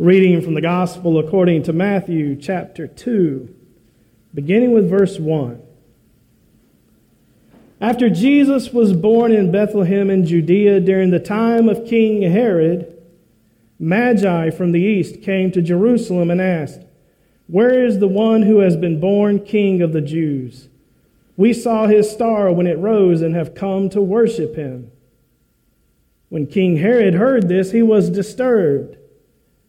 Reading from the Gospel according to Matthew chapter 2, beginning with verse 1. After Jesus was born in Bethlehem in Judea during the time of King Herod, Magi from the east came to Jerusalem and asked, Where is the one who has been born King of the Jews? We saw his star when it rose and have come to worship him. When King Herod heard this, he was disturbed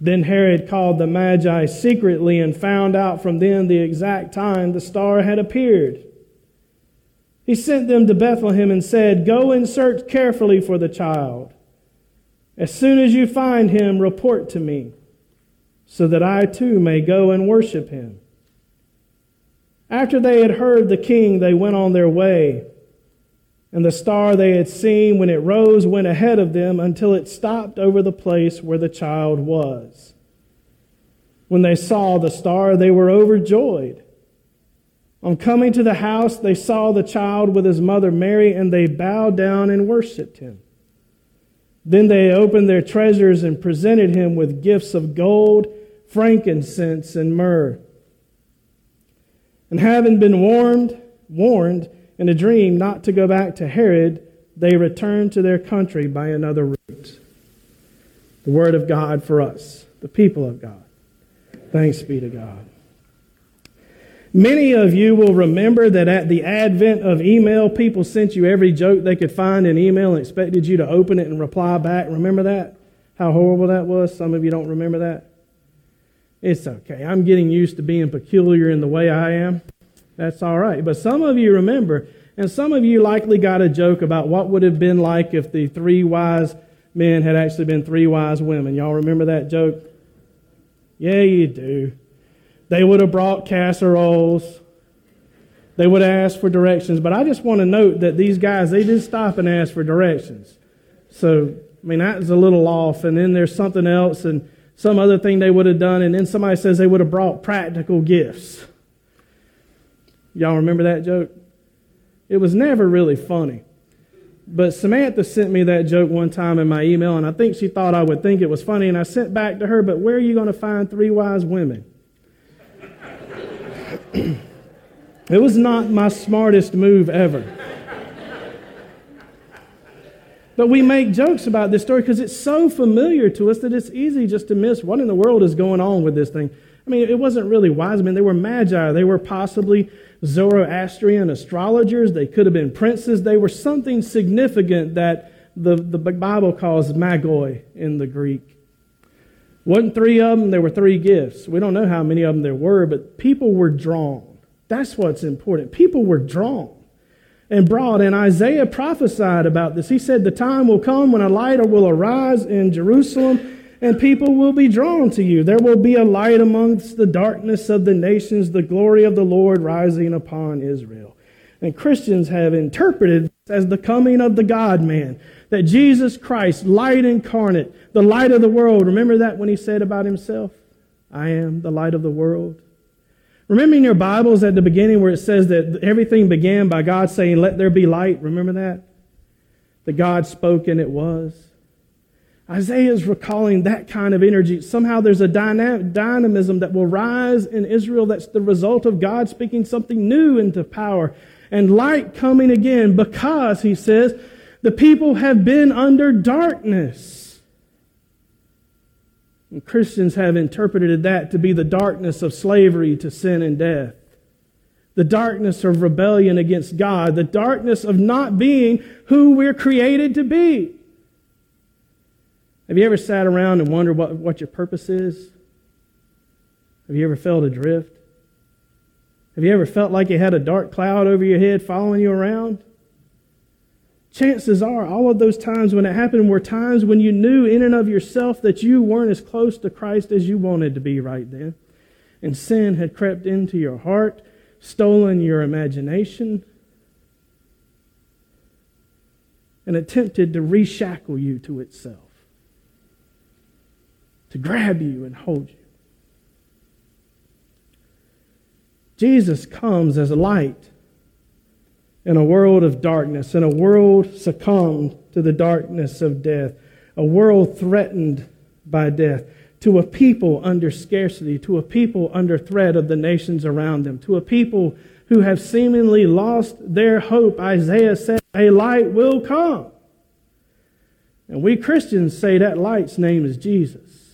Then Herod called the Magi secretly and found out from them the exact time the star had appeared. He sent them to Bethlehem and said, Go and search carefully for the child. As soon as you find him, report to me, so that I too may go and worship him. After they had heard the king, they went on their way and the star they had seen when it rose went ahead of them until it stopped over the place where the child was. When they saw the star, they were overjoyed. On coming to the house, they saw the child with his mother Mary, and they bowed down and worshiped him. Then they opened their treasures and presented him with gifts of gold, frankincense, and myrrh. And having been warned, warned in a dream not to go back to Herod, they returned to their country by another route. The word of God for us, the people of God. Thanks be to God. Many of you will remember that at the advent of email, people sent you every joke they could find in email and expected you to open it and reply back. Remember that? How horrible that was? Some of you don't remember that. It's okay. I'm getting used to being peculiar in the way I am. That's all right. But some of you remember, and some of you likely got a joke about what would have been like if the three wise men had actually been three wise women. Y'all remember that joke? Yeah, you do. They would have brought casseroles. They would have asked for directions. But I just want to note that these guys, they did stop and ask for directions. So, I mean, that is a little off. And then there's something else and some other thing they would have done. And then somebody says they would have brought practical gifts. Y'all remember that joke? It was never really funny. But Samantha sent me that joke one time in my email, and I think she thought I would think it was funny. And I sent back to her, but where are you going to find three wise women? it was not my smartest move ever. But we make jokes about this story because it's so familiar to us that it's easy just to miss what in the world is going on with this thing. I mean, it wasn't really wise men. They were magi. They were possibly Zoroastrian astrologers. They could have been princes. They were something significant that the, the Bible calls magoi in the Greek. Wasn't three of them, there were three gifts. We don't know how many of them there were, but people were drawn. That's what's important. People were drawn and brought. And Isaiah prophesied about this. He said, The time will come when a light will arise in Jerusalem and people will be drawn to you. There will be a light amongst the darkness of the nations, the glory of the Lord rising upon Israel. And Christians have interpreted this as the coming of the God man, that Jesus Christ, light incarnate, the light of the world. Remember that when he said about himself, I am the light of the world? Remember in your Bibles at the beginning where it says that everything began by God saying, Let there be light? Remember that? That God spoke and it was. Isaiah is recalling that kind of energy. Somehow there's a dynamism that will rise in Israel that's the result of God speaking something new into power and light coming again because, he says, the people have been under darkness. And Christians have interpreted that to be the darkness of slavery to sin and death, the darkness of rebellion against God, the darkness of not being who we're created to be. Have you ever sat around and wondered what, what your purpose is? Have you ever felt adrift? Have you ever felt like you had a dark cloud over your head following you around? Chances are, all of those times when it happened were times when you knew in and of yourself that you weren't as close to Christ as you wanted to be right then. And sin had crept into your heart, stolen your imagination, and attempted to reshackle you to itself, to grab you and hold you. Jesus comes as a light in a world of darkness, in a world succumbed to the darkness of death, a world threatened by death, to a people under scarcity, to a people under threat of the nations around them, to a people who have seemingly lost their hope. Isaiah said, A light will come. And we Christians say that light's name is Jesus,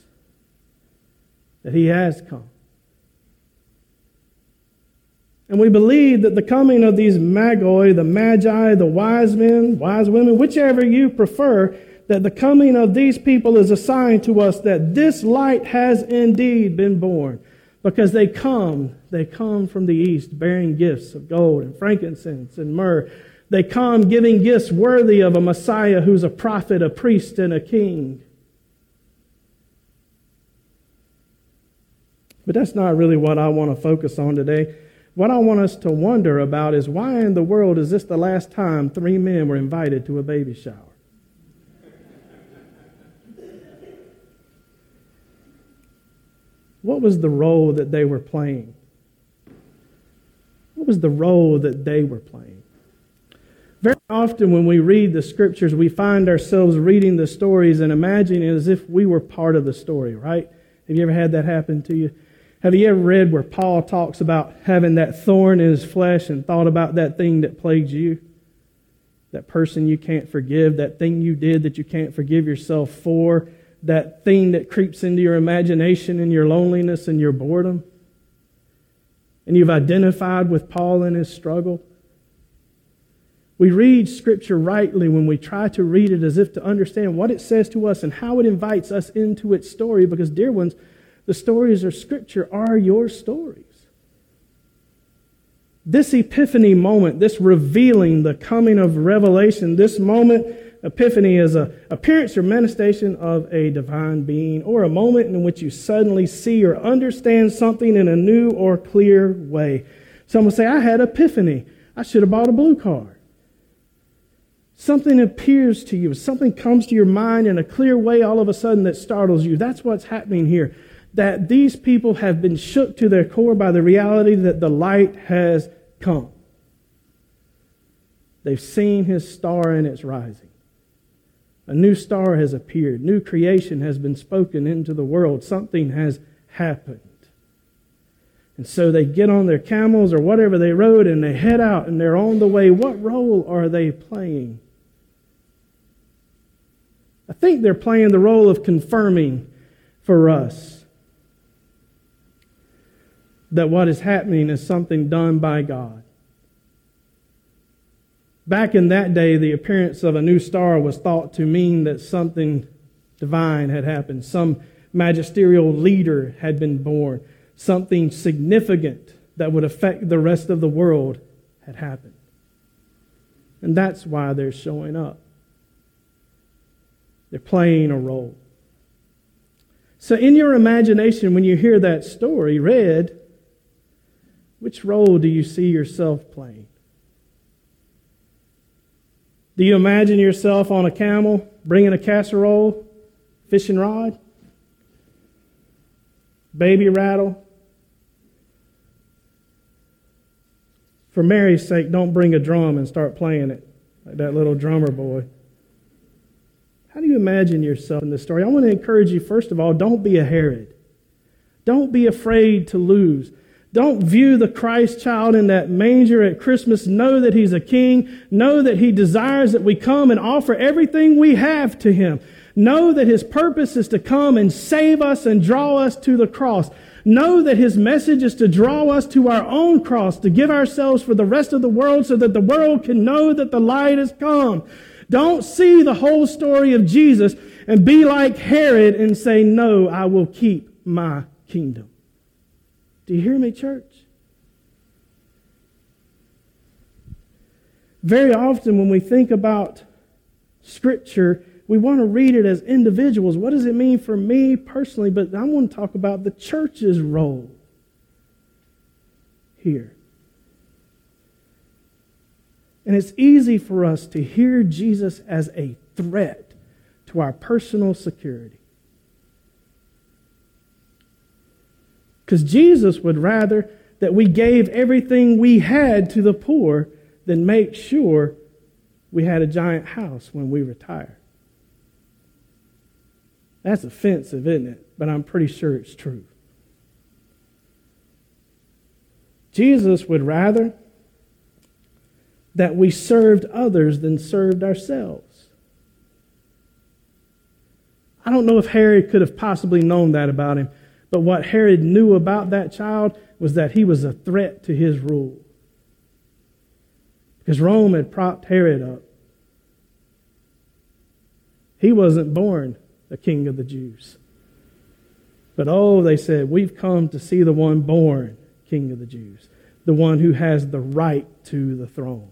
that he has come. And we believe that the coming of these magoi, the magi, the wise men, wise women, whichever you prefer, that the coming of these people is a sign to us that this light has indeed been born. Because they come, they come from the east bearing gifts of gold and frankincense and myrrh. They come giving gifts worthy of a Messiah who's a prophet, a priest, and a king. But that's not really what I want to focus on today. What I want us to wonder about is why in the world is this the last time three men were invited to a baby shower? What was the role that they were playing? What was the role that they were playing? Very often, when we read the scriptures, we find ourselves reading the stories and imagining as if we were part of the story, right? Have you ever had that happen to you? Have you ever read where Paul talks about having that thorn in his flesh and thought about that thing that plagued you? That person you can't forgive, that thing you did that you can't forgive yourself for, that thing that creeps into your imagination and your loneliness and your boredom? And you've identified with Paul in his struggle? We read Scripture rightly when we try to read it as if to understand what it says to us and how it invites us into its story, because, dear ones, the stories of Scripture are your stories. This epiphany moment, this revealing, the coming of revelation, this moment, epiphany is an appearance or manifestation of a divine being, or a moment in which you suddenly see or understand something in a new or clear way. Someone say, I had epiphany. I should have bought a blue card. Something appears to you, something comes to your mind in a clear way all of a sudden that startles you. That's what's happening here that these people have been shook to their core by the reality that the light has come. They've seen his star and it's rising. A new star has appeared. New creation has been spoken into the world. Something has happened. And so they get on their camels or whatever they rode and they head out and they're on the way. What role are they playing? I think they're playing the role of confirming for us that what is happening is something done by God. Back in that day, the appearance of a new star was thought to mean that something divine had happened. Some magisterial leader had been born. Something significant that would affect the rest of the world had happened. And that's why they're showing up. They're playing a role. So, in your imagination, when you hear that story read, which role do you see yourself playing? Do you imagine yourself on a camel, bringing a casserole, fishing rod, baby rattle? For Mary's sake, don't bring a drum and start playing it like that little drummer boy. How do you imagine yourself in this story? I want to encourage you, first of all, don't be a Herod. Don't be afraid to lose. Don't view the Christ child in that manger at Christmas. Know that he's a king. Know that he desires that we come and offer everything we have to him. Know that his purpose is to come and save us and draw us to the cross. Know that his message is to draw us to our own cross, to give ourselves for the rest of the world so that the world can know that the light has come. Don't see the whole story of Jesus and be like Herod and say, no, I will keep my kingdom. Do you hear me, church? Very often, when we think about Scripture, we want to read it as individuals. What does it mean for me personally? But I want to talk about the church's role here. And it's easy for us to hear Jesus as a threat to our personal security. Because Jesus would rather that we gave everything we had to the poor than make sure we had a giant house when we retire. That's offensive, isn't it? But I'm pretty sure it's true. Jesus would rather that we served others than served ourselves. I don't know if Herod could have possibly known that about him, but what Herod knew about that child was that he was a threat to his rule. Because Rome had propped Herod up. He wasn't born the king of the Jews. But oh, they said, We've come to see the one born king of the Jews, the one who has the right to the throne.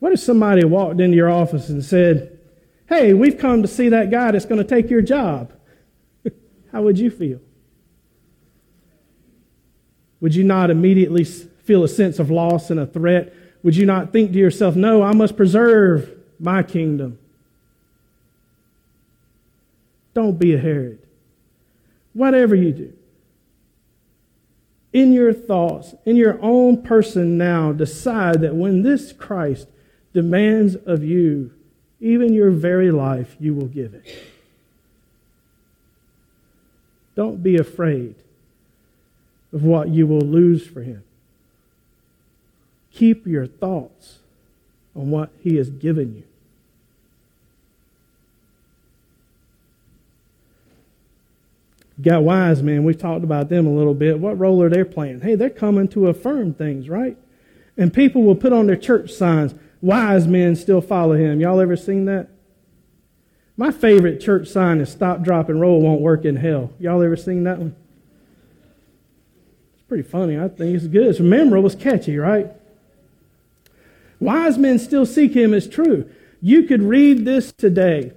What if somebody walked into your office and said, Hey, we've come to see that guy that's going to take your job? How would you feel? Would you not immediately feel a sense of loss and a threat? Would you not think to yourself, No, I must preserve my kingdom? Don't be a Herod. Whatever you do, in your thoughts, in your own person now, decide that when this Christ demands of you, even your very life, you will give it. Don't be afraid of what you will lose for him. Keep your thoughts on what he has given you. got wise men. We've talked about them a little bit. What role are they playing? Hey, they're coming to affirm things, right? And people will put on their church signs, wise men still follow him. Y'all ever seen that? My favorite church sign is stop, drop, and roll won't work in hell. Y'all ever seen that one? It's pretty funny. I think it's good. It's memorable. It's catchy, right? Wise men still seek him is true. You could read this today.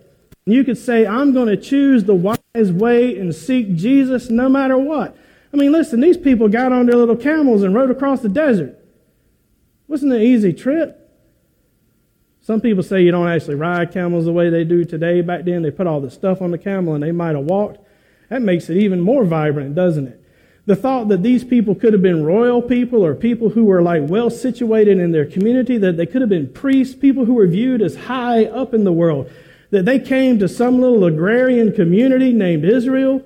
And you could say, I'm going to choose the wise way and seek Jesus no matter what. I mean, listen, these people got on their little camels and rode across the desert. Wasn't an easy trip. Some people say you don't actually ride camels the way they do today. Back then, they put all the stuff on the camel and they might have walked. That makes it even more vibrant, doesn't it? The thought that these people could have been royal people or people who were like well situated in their community, that they could have been priests, people who were viewed as high up in the world, that they came to some little agrarian community named Israel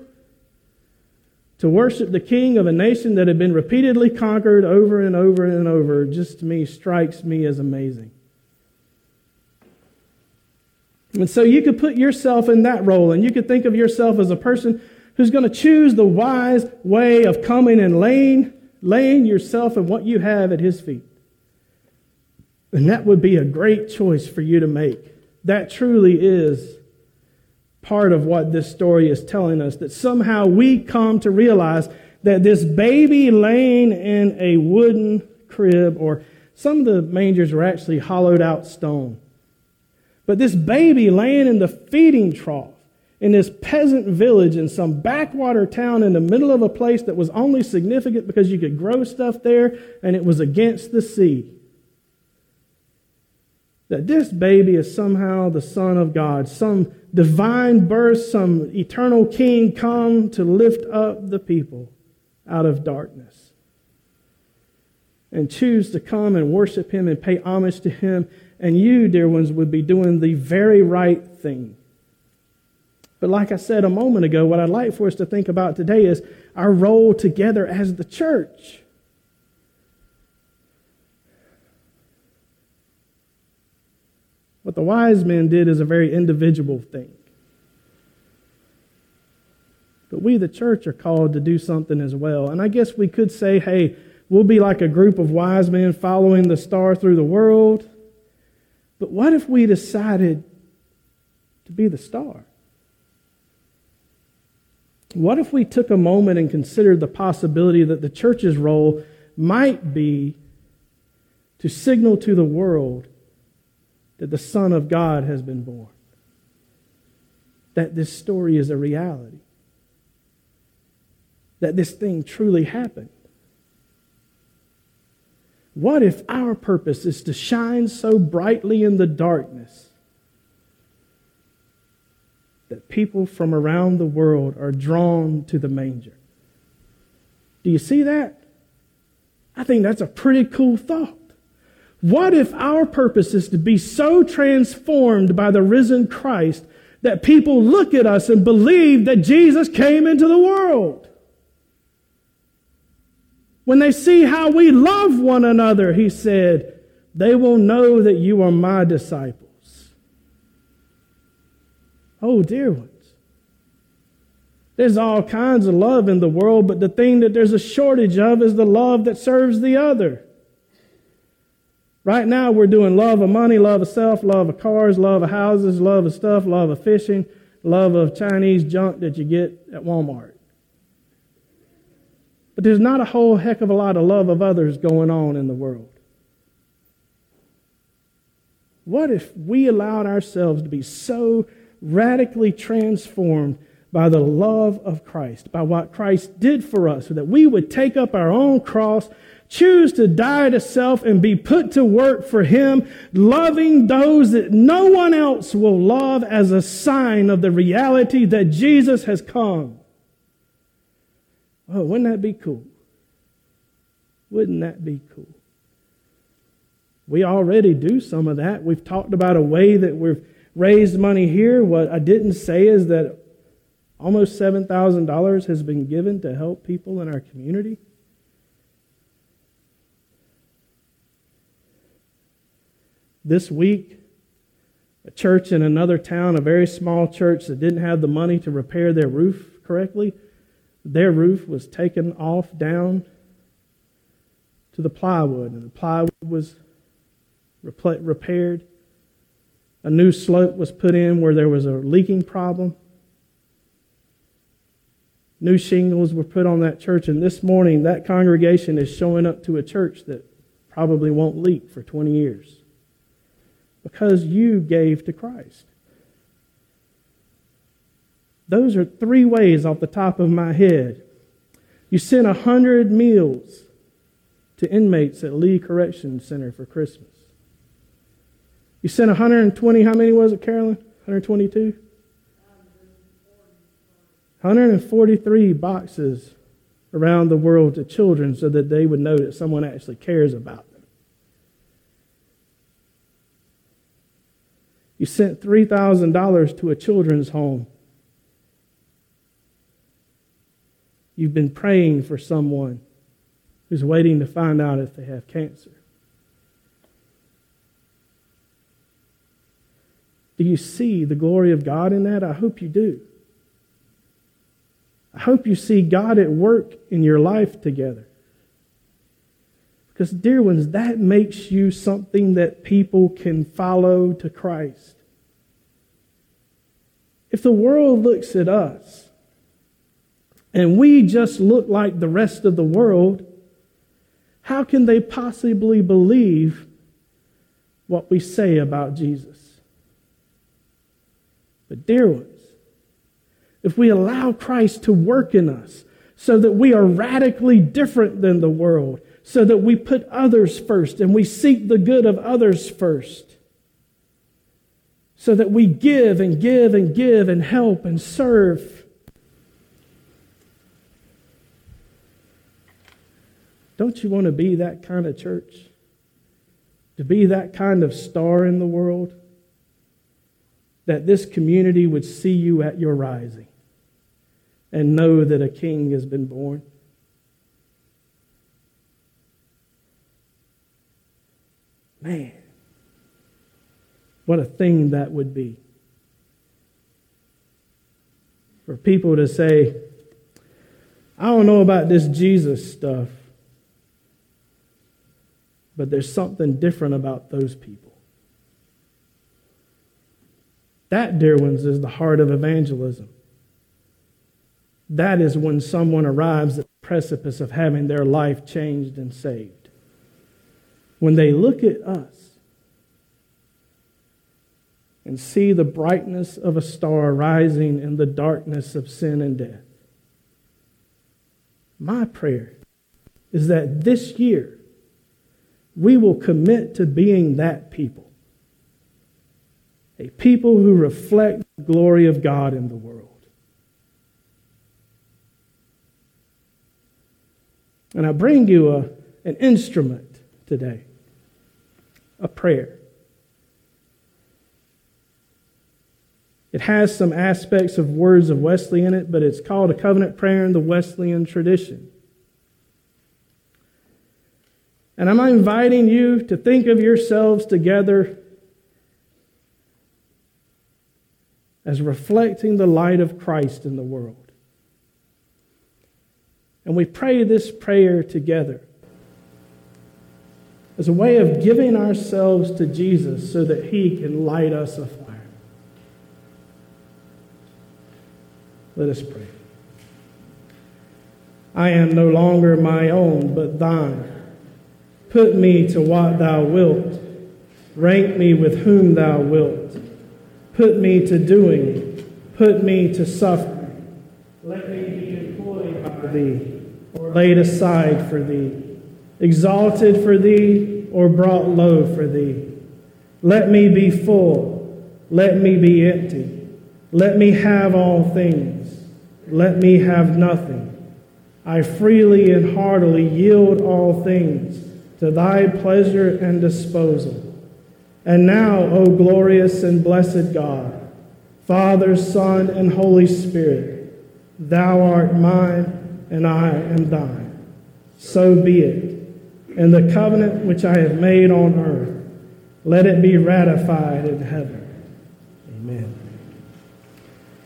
to worship the king of a nation that had been repeatedly conquered over and over and over, just to me strikes me as amazing. And so you could put yourself in that role, and you could think of yourself as a person who's going to choose the wise way of coming and laying, laying yourself and what you have at his feet. And that would be a great choice for you to make. That truly is part of what this story is telling us that somehow we come to realize that this baby laying in a wooden crib, or some of the mangers were actually hollowed out stone. But this baby laying in the feeding trough in this peasant village in some backwater town in the middle of a place that was only significant because you could grow stuff there and it was against the sea. That this baby is somehow the Son of God, some divine birth, some eternal king come to lift up the people out of darkness and choose to come and worship him and pay homage to him and you, dear ones, would be doing the very right thing. But like I said a moment ago, what I'd like for us to think about today is our role together as the church. What the wise men did is a very individual thing. But we, the church, are called to do something as well. And I guess we could say, hey, we'll be like a group of wise men following the star through the world. But what if we decided to be the star? What if we took a moment and considered the possibility that the church's role might be to signal to the world that the Son of God has been born, that this story is a reality, that this thing truly happened. What if our purpose is to shine so brightly in the darkness that people from around the world are drawn to the manger? Do you see that? I think that's a pretty cool thought. What if our purpose is to be so transformed by the risen Christ that people look at us and believe that Jesus came into the world? When they see how we love one another, he said, they will know that you are my disciples. Oh, dear ones. There's all kinds of love in the world, but the thing that there's a shortage of is the love that serves the other. Right now, we're doing love of money, love of self, love of cars, love of houses, love of stuff, love of fishing, love of Chinese junk that you get at Walmart. But there's not a whole heck of a lot of love of others going on in the world. What if we allowed ourselves to be so radically transformed by the love of Christ, by what Christ did for us, so that we would take up our own cross, choose to die to self, and be put to work for Him, loving those that no one else will love as a sign of the reality that Jesus has come. Oh, wouldn't that be cool? Wouldn't that be cool? We already do some of that. We've talked about a way that we've raised money here. What I didn't say is that Almost $7,000 has been given to help people in our community. This week, a church in another town, a very small church that didn't have the money to repair their roof correctly, their roof was taken off down to the plywood, and the plywood was repaired. A new slope was put in where there was a leaking problem. New shingles were put on that church, and this morning that congregation is showing up to a church that probably won't leak for 20 years because you gave to Christ. Those are three ways off the top of my head. You sent a hundred meals to inmates at Lee Correction Center for Christmas. You sent 120, how many was it, Carolyn? 122? 143 boxes around the world to children so that they would know that someone actually cares about them. You sent $3,000 to a children's home. You've been praying for someone who's waiting to find out if they have cancer. Do you see the glory of God in that? I hope you do. I hope you see God at work in your life together. Because, dear ones, that makes you something that people can follow to Christ. If the world looks at us and we just look like the rest of the world, how can they possibly believe what we say about Jesus? But, dear ones, if we allow Christ to work in us so that we are radically different than the world, so that we put others first and we seek the good of others first, so that we give and give and give and help and serve. Don't you want to be that kind of church? To be that kind of star in the world? That this community would see you at your rising and know that a king has been born. Man, what a thing that would be. For people to say, I don't know about this Jesus stuff, but there's something different about those people. That, dear ones, is the heart of evangelism. That is when someone arrives at the precipice of having their life changed and saved. When they look at us and see the brightness of a star rising in the darkness of sin and death. My prayer is that this year we will commit to being that people. A people who reflect the glory of God in the world. And I bring you a, an instrument today a prayer. It has some aspects of words of Wesley in it, but it's called a covenant prayer in the Wesleyan tradition. And I'm inviting you to think of yourselves together as reflecting the light of Christ in the world. And we pray this prayer together as a way of giving ourselves to Jesus so that he can light us afire. Let us pray. I am no longer my own, but thine. Put me to what thou wilt. Rank me with whom thou wilt. Put me to doing. Put me to suffering. Let me be employed by thee, or laid aside for thee, exalted for thee, or brought low for thee. Let me be full. Let me be empty. Let me have all things. Let me have nothing. I freely and heartily yield all things to thy pleasure and disposal. And now, O glorious and blessed God, Father, Son, and Holy Spirit, thou art mine, and I am thine. So be it. And the covenant which I have made on earth, let it be ratified in heaven. Amen.